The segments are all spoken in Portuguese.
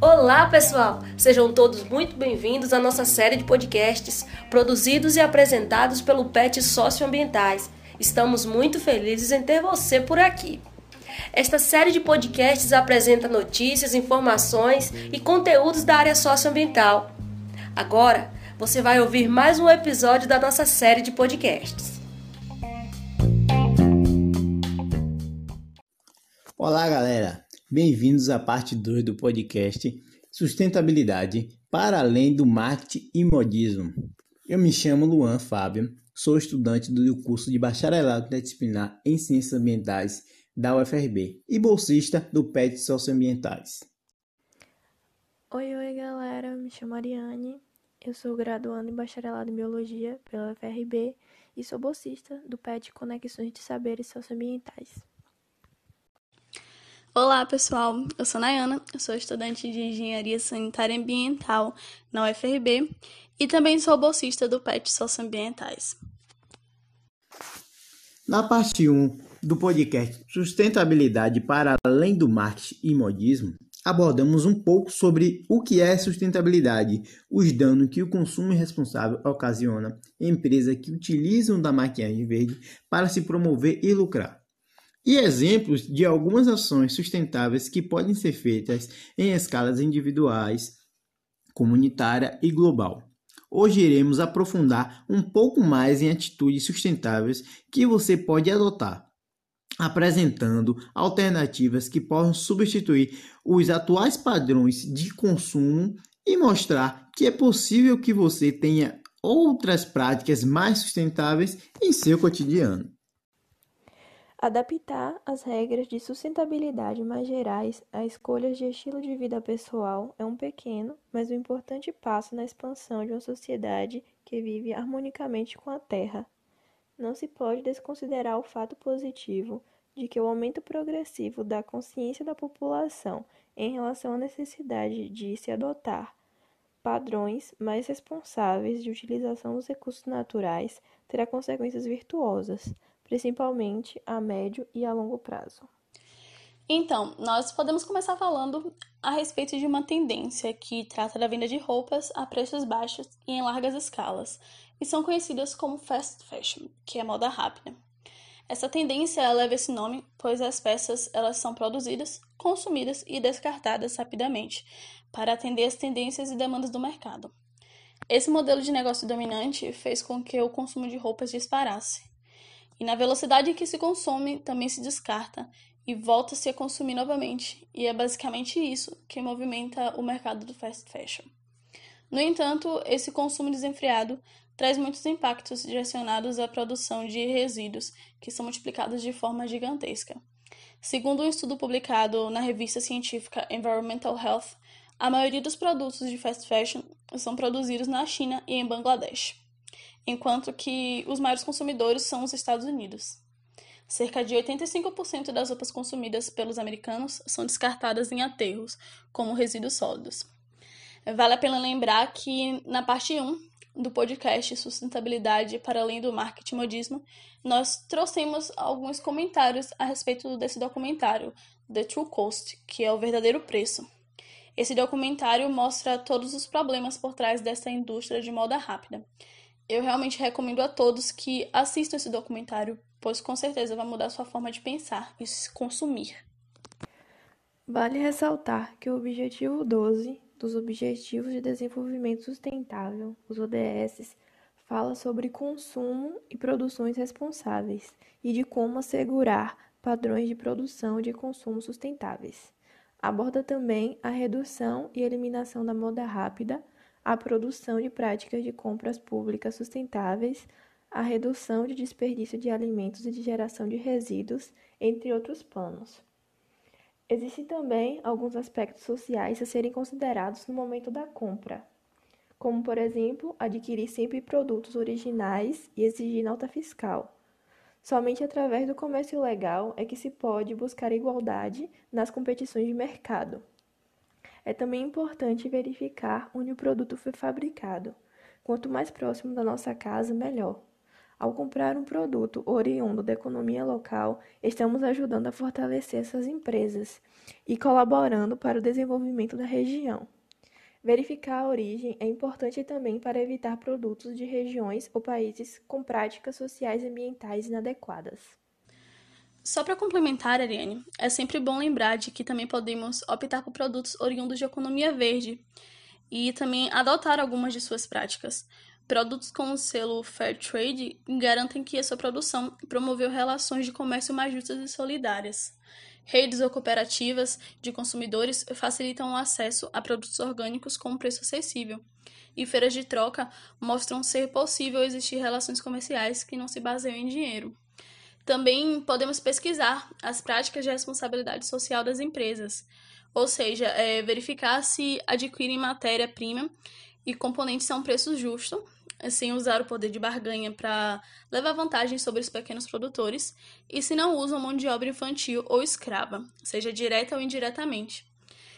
Olá, pessoal! Sejam todos muito bem-vindos à nossa série de podcasts produzidos e apresentados pelo PET Socioambientais. Estamos muito felizes em ter você por aqui. Esta série de podcasts apresenta notícias, informações e conteúdos da área socioambiental. Agora, você vai ouvir mais um episódio da nossa série de podcasts. Olá, galera! Bem-vindos à parte 2 do podcast Sustentabilidade para além do marketing e modismo. Eu me chamo Luan Fábio, sou estudante do curso de Bacharelado Interdisciplinar em Ciências Ambientais da UFRB e bolsista do PET Socioambientais. Oi, oi, galera. Me chamo Ariane. Eu sou graduando em Bacharelado em Biologia pela UFRB e sou bolsista do PET Conexões de Saberes Socioambientais. Olá, pessoal. Eu sou Nayana, eu sou estudante de Engenharia Sanitária Ambiental na UFRB e também sou bolsista do PET Socioambientais. Na parte 1 do podcast Sustentabilidade para além do marketing e modismo, abordamos um pouco sobre o que é sustentabilidade, os danos que o consumo irresponsável ocasiona em empresas que utilizam da maquiagem verde para se promover e lucrar e exemplos de algumas ações sustentáveis que podem ser feitas em escalas individuais, comunitária e global. Hoje iremos aprofundar um pouco mais em atitudes sustentáveis que você pode adotar, apresentando alternativas que possam substituir os atuais padrões de consumo e mostrar que é possível que você tenha outras práticas mais sustentáveis em seu cotidiano. Adaptar as regras de sustentabilidade mais gerais a escolhas de estilo de vida pessoal é um pequeno, mas um importante passo na expansão de uma sociedade que vive harmonicamente com a Terra. Não se pode desconsiderar o fato positivo de que o aumento progressivo da consciência da população em relação à necessidade de se adotar padrões mais responsáveis de utilização dos recursos naturais terá consequências virtuosas principalmente a médio e a longo prazo. Então, nós podemos começar falando a respeito de uma tendência que trata da venda de roupas a preços baixos e em largas escalas, e são conhecidas como fast fashion, que é moda rápida. Essa tendência leva esse nome pois as peças elas são produzidas, consumidas e descartadas rapidamente para atender às tendências e demandas do mercado. Esse modelo de negócio dominante fez com que o consumo de roupas disparasse, e na velocidade que se consome, também se descarta e volta-se a consumir novamente. E é basicamente isso que movimenta o mercado do fast fashion. No entanto, esse consumo desenfreado traz muitos impactos direcionados à produção de resíduos, que são multiplicados de forma gigantesca. Segundo um estudo publicado na revista científica Environmental Health, a maioria dos produtos de fast fashion são produzidos na China e em Bangladesh enquanto que os maiores consumidores são os Estados Unidos. Cerca de 85% das roupas consumidas pelos americanos são descartadas em aterros, como resíduos sólidos. Vale a pena lembrar que na parte 1 do podcast Sustentabilidade para além do marketing modismo, nós trouxemos alguns comentários a respeito desse documentário, The True Cost, que é o verdadeiro preço. Esse documentário mostra todos os problemas por trás dessa indústria de moda rápida eu realmente recomendo a todos que assistam esse documentário, pois com certeza vai mudar sua forma de pensar e consumir. Vale ressaltar que o objetivo 12 dos Objetivos de Desenvolvimento Sustentável, os ODS, fala sobre consumo e produções responsáveis e de como assegurar padrões de produção e de consumo sustentáveis. Aborda também a redução e eliminação da moda rápida a produção de práticas de compras públicas sustentáveis, a redução de desperdício de alimentos e de geração de resíduos, entre outros planos. Existem também alguns aspectos sociais a serem considerados no momento da compra, como, por exemplo, adquirir sempre produtos originais e exigir nota fiscal. Somente através do comércio legal é que se pode buscar igualdade nas competições de mercado. É também importante verificar onde o produto foi fabricado. Quanto mais próximo da nossa casa, melhor. Ao comprar um produto oriundo da economia local, estamos ajudando a fortalecer essas empresas e colaborando para o desenvolvimento da região. Verificar a origem é importante também para evitar produtos de regiões ou países com práticas sociais e ambientais inadequadas. Só para complementar, Ariane, é sempre bom lembrar de que também podemos optar por produtos oriundos de economia verde e também adotar algumas de suas práticas. Produtos com o selo Fair Trade garantem que a sua produção promoveu relações de comércio mais justas e solidárias. Redes ou cooperativas de consumidores facilitam o acesso a produtos orgânicos com preço acessível. E feiras de troca mostram ser possível existir relações comerciais que não se baseiam em dinheiro. Também podemos pesquisar as práticas de responsabilidade social das empresas, ou seja, é, verificar se adquirem matéria-prima e componentes a um preço justo sem usar o poder de barganha para levar vantagem sobre os pequenos produtores e se não usam mão de obra infantil ou escrava, seja direta ou indiretamente.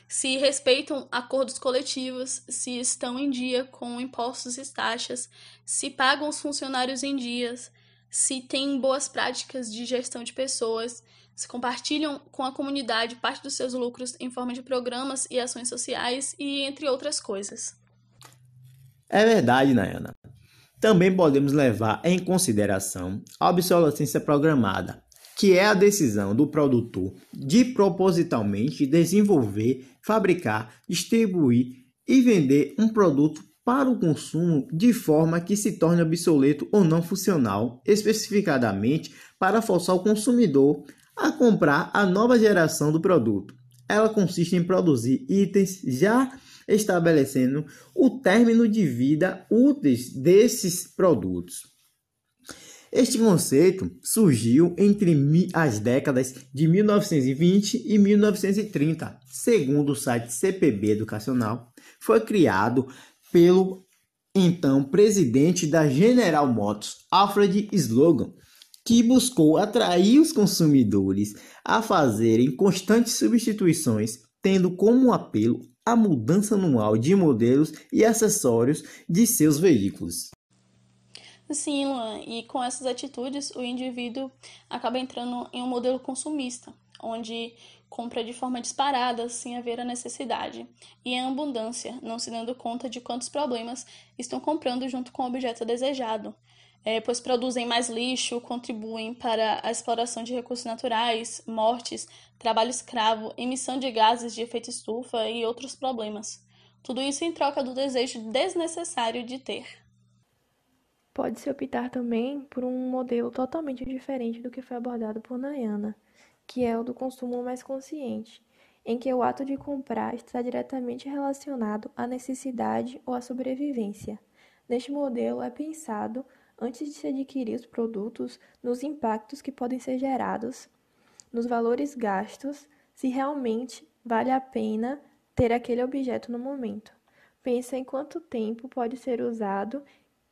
Se respeitam acordos coletivos, se estão em dia com impostos e taxas, se pagam os funcionários em dias, se têm boas práticas de gestão de pessoas, se compartilham com a comunidade parte dos seus lucros em forma de programas e ações sociais e entre outras coisas. É verdade, Nayana. Também podemos levar em consideração a obsolescência programada, que é a decisão do produtor de propositalmente desenvolver, fabricar, distribuir e vender um produto para o consumo de forma que se torne obsoleto ou não funcional, especificadamente para forçar o consumidor a comprar a nova geração do produto. Ela consiste em produzir itens já estabelecendo o término de vida úteis desses produtos. Este conceito surgiu entre as décadas de 1920 e 1930. Segundo o site CPB Educacional, foi criado pelo então presidente da General Motors, Alfred Slogan, que buscou atrair os consumidores a fazerem constantes substituições, tendo como apelo a mudança anual de modelos e acessórios de seus veículos. Sim, Luan, e com essas atitudes o indivíduo acaba entrando em um modelo consumista, onde compra de forma disparada sem haver a necessidade, e em abundância, não se dando conta de quantos problemas estão comprando junto com o objeto desejado, é, pois produzem mais lixo, contribuem para a exploração de recursos naturais, mortes, trabalho escravo, emissão de gases de efeito estufa e outros problemas. Tudo isso em troca do desejo desnecessário de ter. Pode-se optar também por um modelo totalmente diferente do que foi abordado por Nayana, que é o do consumo mais consciente, em que o ato de comprar está diretamente relacionado à necessidade ou à sobrevivência. Neste modelo é pensado antes de se adquirir os produtos, nos impactos que podem ser gerados, nos valores gastos, se realmente vale a pena ter aquele objeto no momento. Pensa em quanto tempo pode ser usado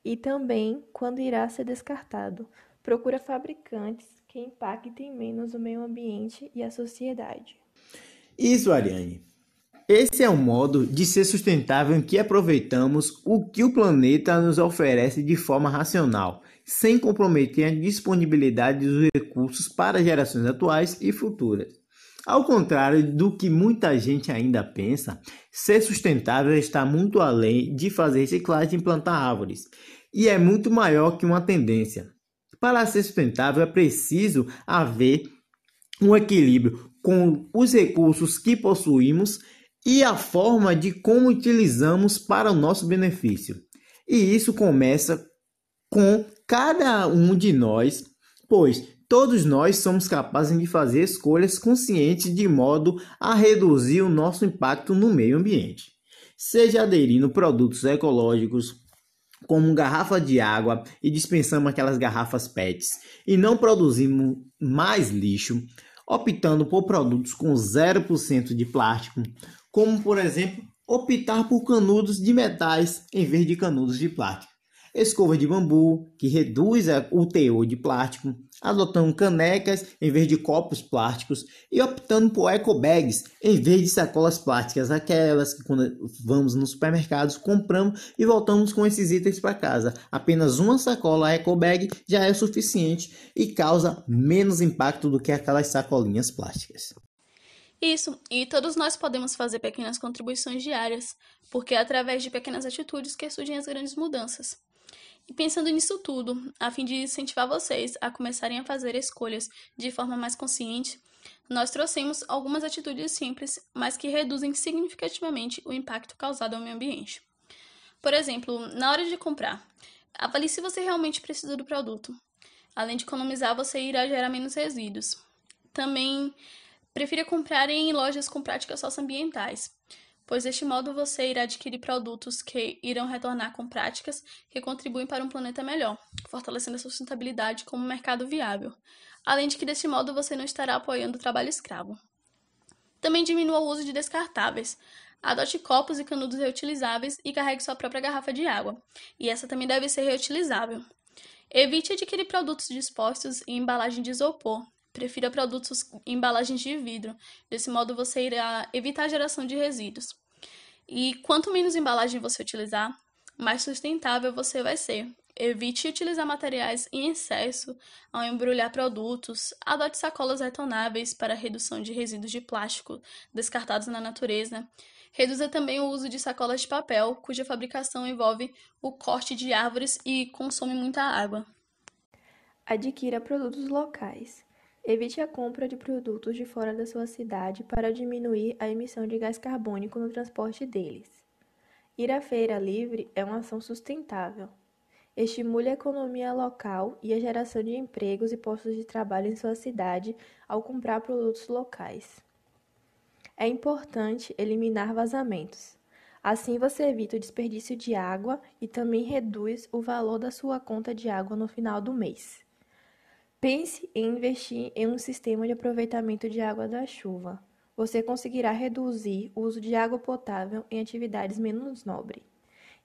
e também quando irá ser descartado. Procura fabricantes que impactem menos o meio ambiente e a sociedade. Isso, Ariane. Esse é um modo de ser sustentável em que aproveitamos o que o planeta nos oferece de forma racional, sem comprometer a disponibilidade dos recursos para gerações atuais e futuras. Ao contrário do que muita gente ainda pensa, ser sustentável está muito além de fazer reciclagem e plantar árvores, e é muito maior que uma tendência. Para ser sustentável é preciso haver um equilíbrio com os recursos que possuímos e a forma de como utilizamos para o nosso benefício. E isso começa com cada um de nós, pois todos nós somos capazes de fazer escolhas conscientes de modo a reduzir o nosso impacto no meio ambiente. Seja aderindo produtos ecológicos, como garrafa de água e dispensamos aquelas garrafas PETs e não produzimos mais lixo, optando por produtos com 0% de plástico, como por exemplo optar por canudos de metais em vez de canudos de plástico. Escova de bambu, que reduz o teor de plástico, adotando canecas em vez de copos plásticos e optando por ecobags em vez de sacolas plásticas, aquelas que quando vamos nos supermercados compramos e voltamos com esses itens para casa. Apenas uma sacola ecobag já é suficiente e causa menos impacto do que aquelas sacolinhas plásticas. Isso, e todos nós podemos fazer pequenas contribuições diárias, porque é através de pequenas atitudes que surgem as grandes mudanças. E pensando nisso tudo, a fim de incentivar vocês a começarem a fazer escolhas de forma mais consciente, nós trouxemos algumas atitudes simples, mas que reduzem significativamente o impacto causado ao meio ambiente. Por exemplo, na hora de comprar, avalie se você realmente precisa do produto. Além de economizar, você irá gerar menos resíduos. Também Prefira comprar em lojas com práticas socioambientais, pois deste modo você irá adquirir produtos que irão retornar com práticas que contribuem para um planeta melhor, fortalecendo a sustentabilidade como mercado viável, além de que deste modo você não estará apoiando o trabalho escravo. Também diminua o uso de descartáveis. Adote copos e canudos reutilizáveis e carregue sua própria garrafa de água, e essa também deve ser reutilizável. Evite adquirir produtos dispostos em embalagem de isopor, Prefira produtos em embalagens de vidro. Desse modo, você irá evitar a geração de resíduos. E quanto menos embalagem você utilizar, mais sustentável você vai ser. Evite utilizar materiais em excesso ao embrulhar produtos. Adote sacolas retornáveis para redução de resíduos de plástico descartados na natureza. Reduza também o uso de sacolas de papel, cuja fabricação envolve o corte de árvores e consome muita água. Adquira produtos locais. Evite a compra de produtos de fora da sua cidade para diminuir a emissão de gás carbônico no transporte deles. Ir à feira livre é uma ação sustentável. Estimule a economia local e a geração de empregos e postos de trabalho em sua cidade ao comprar produtos locais. É importante eliminar vazamentos. Assim você evita o desperdício de água e também reduz o valor da sua conta de água no final do mês. Pense em investir em um sistema de aproveitamento de água da chuva. Você conseguirá reduzir o uso de água potável em atividades menos nobres.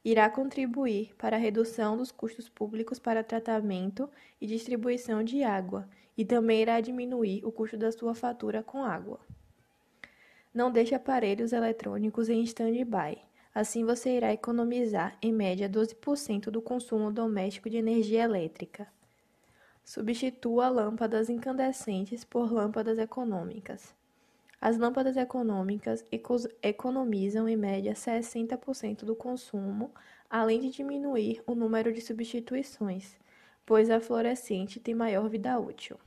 Irá contribuir para a redução dos custos públicos para tratamento e distribuição de água e também irá diminuir o custo da sua fatura com água. Não deixe aparelhos eletrônicos em stand-by. Assim você irá economizar, em média, 12% do consumo doméstico de energia elétrica. Substitua lâmpadas incandescentes por lâmpadas econômicas. As lâmpadas econômicas economizam em média 60% do consumo, além de diminuir o número de substituições, pois a fluorescente tem maior vida útil.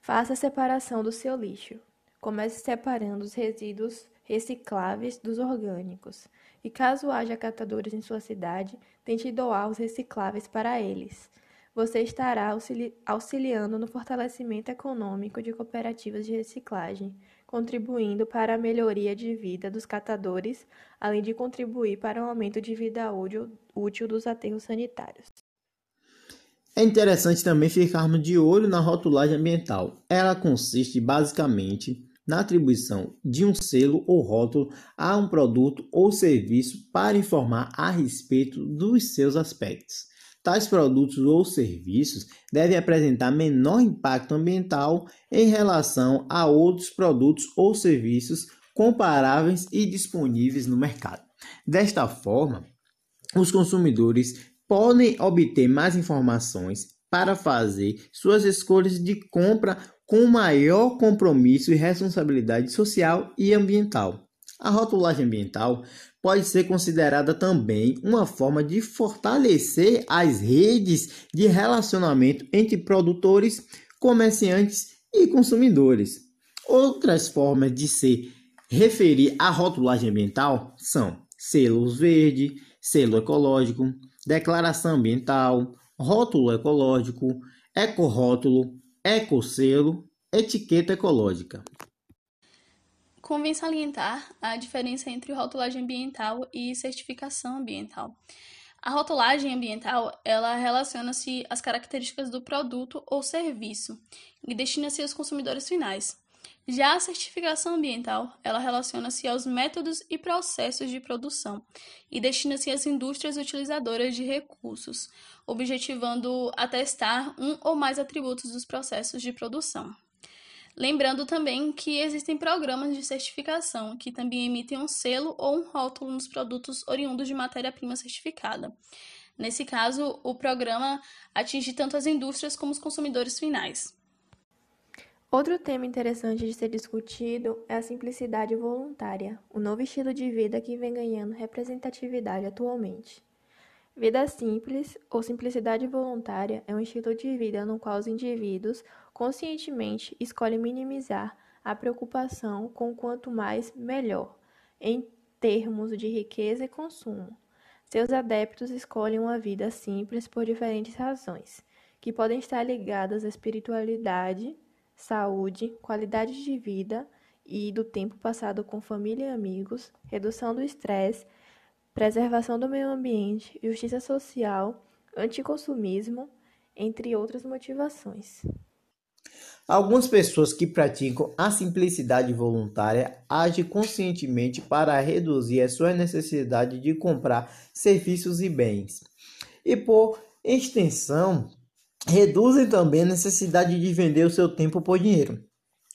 Faça a separação do seu lixo. Comece separando os resíduos recicláveis dos orgânicos. E caso haja catadores em sua cidade, tente doar os recicláveis para eles você estará auxili auxiliando no fortalecimento econômico de cooperativas de reciclagem, contribuindo para a melhoria de vida dos catadores, além de contribuir para o aumento de vida útil, útil dos aterros sanitários. É interessante também ficarmos de olho na rotulagem ambiental. Ela consiste basicamente na atribuição de um selo ou rótulo a um produto ou serviço para informar a respeito dos seus aspectos. Tais produtos ou serviços devem apresentar menor impacto ambiental em relação a outros produtos ou serviços comparáveis e disponíveis no mercado. Desta forma, os consumidores podem obter mais informações para fazer suas escolhas de compra com maior compromisso e responsabilidade social e ambiental. A rotulagem ambiental pode ser considerada também uma forma de fortalecer as redes de relacionamento entre produtores, comerciantes e consumidores. Outras formas de se referir à rotulagem ambiental são selos verde, selo ecológico, declaração ambiental, rótulo ecológico, ecorótulo, ecoselo, etiqueta ecológica. Convém salientar a diferença entre rotulagem ambiental e certificação ambiental. A rotulagem ambiental, ela relaciona-se às características do produto ou serviço e destina-se aos consumidores finais. Já a certificação ambiental, ela relaciona-se aos métodos e processos de produção e destina-se às indústrias utilizadoras de recursos, objetivando atestar um ou mais atributos dos processos de produção. Lembrando também que existem programas de certificação que também emitem um selo ou um rótulo nos produtos oriundos de matéria-prima certificada. Nesse caso, o programa atinge tanto as indústrias como os consumidores finais. Outro tema interessante de ser discutido é a simplicidade voluntária, o novo estilo de vida que vem ganhando representatividade atualmente. Vida simples ou simplicidade voluntária é um estilo de vida no qual os indivíduos conscientemente escolhem minimizar a preocupação com quanto mais melhor, em termos de riqueza e consumo. Seus adeptos escolhem uma vida simples por diferentes razões, que podem estar ligadas à espiritualidade, saúde, qualidade de vida e do tempo passado com família e amigos, redução do estresse, preservação do meio ambiente, justiça social, anticonsumismo, entre outras motivações. Algumas pessoas que praticam a simplicidade voluntária agem conscientemente para reduzir a sua necessidade de comprar serviços e bens. E por extensão, reduzem também a necessidade de vender o seu tempo por dinheiro.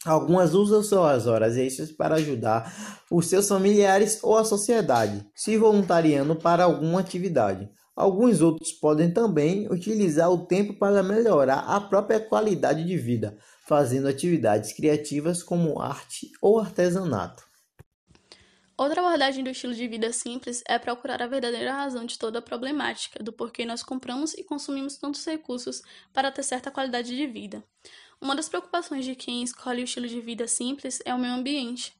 Algumas usam suas horas extras para ajudar os seus familiares ou a sociedade, se voluntariando para alguma atividade. Alguns outros podem também utilizar o tempo para melhorar a própria qualidade de vida, fazendo atividades criativas como arte ou artesanato. Outra abordagem do estilo de vida simples é procurar a verdadeira razão de toda a problemática, do porquê nós compramos e consumimos tantos recursos para ter certa qualidade de vida. Uma das preocupações de quem escolhe o estilo de vida simples é o meio ambiente.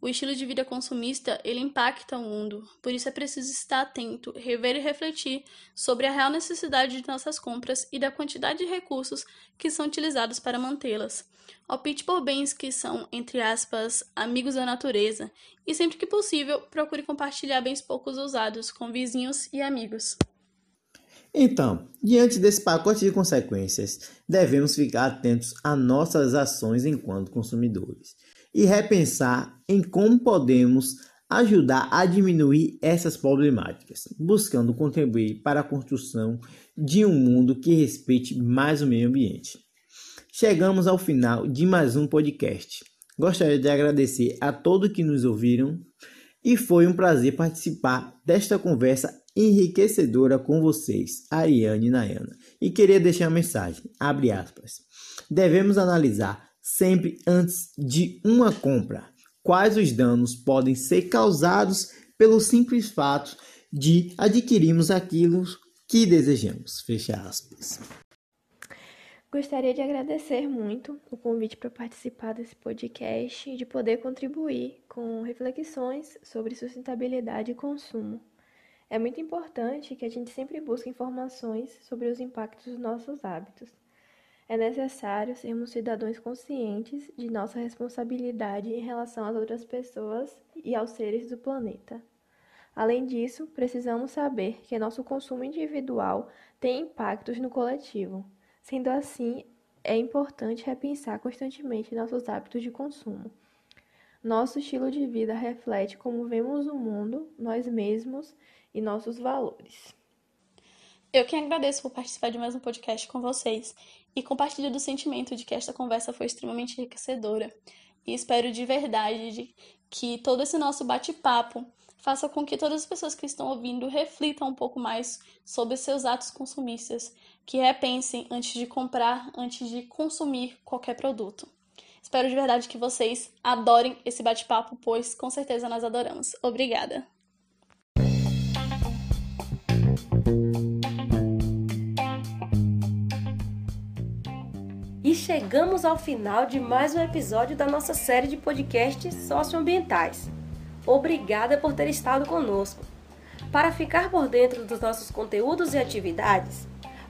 O estilo de vida consumista, ele impacta o mundo, por isso é preciso estar atento, rever e refletir sobre a real necessidade de nossas compras e da quantidade de recursos que são utilizados para mantê-las. Opte por bens que são, entre aspas, amigos da natureza e sempre que possível, procure compartilhar bens poucos usados com vizinhos e amigos. Então, diante desse pacote de consequências, devemos ficar atentos a nossas ações enquanto consumidores e repensar em como podemos ajudar a diminuir essas problemáticas, buscando contribuir para a construção de um mundo que respeite mais o meio ambiente. Chegamos ao final de mais um podcast. Gostaria de agradecer a todos que nos ouviram e foi um prazer participar desta conversa enriquecedora com vocês, Ariane e Nayana. E queria deixar uma mensagem, abre aspas. Devemos analisar sempre antes de uma compra. Quais os danos podem ser causados pelo simples fato de adquirirmos aquilo que desejamos? Fecha aspas. Gostaria de agradecer muito o convite para participar desse podcast e de poder contribuir com reflexões sobre sustentabilidade e consumo. É muito importante que a gente sempre busque informações sobre os impactos dos nossos hábitos. É necessário sermos cidadãos conscientes de nossa responsabilidade em relação às outras pessoas e aos seres do planeta. Além disso, precisamos saber que nosso consumo individual tem impactos no coletivo. Sendo assim, é importante repensar constantemente nossos hábitos de consumo. Nosso estilo de vida reflete como vemos o mundo, nós mesmos e nossos valores. Eu que agradeço por participar de mais um podcast com vocês e compartilho do sentimento de que esta conversa foi extremamente enriquecedora. E espero de verdade que todo esse nosso bate-papo faça com que todas as pessoas que estão ouvindo reflitam um pouco mais sobre seus atos consumistas, que repensem antes de comprar, antes de consumir qualquer produto. Espero de verdade que vocês adorem esse bate-papo, pois com certeza nós adoramos. Obrigada! Chegamos ao final de mais um episódio da nossa série de podcasts socioambientais. Obrigada por ter estado conosco. Para ficar por dentro dos nossos conteúdos e atividades,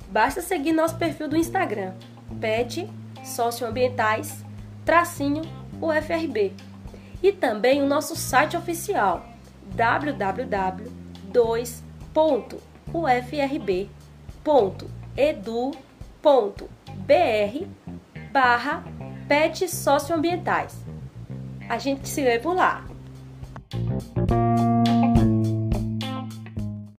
basta seguir nosso perfil do Instagram, PET Socioambientais, tracinho UFRB, e também o nosso site oficial www.2.ufrb.edu.br barra pets socioambientais. A gente se vê por lá.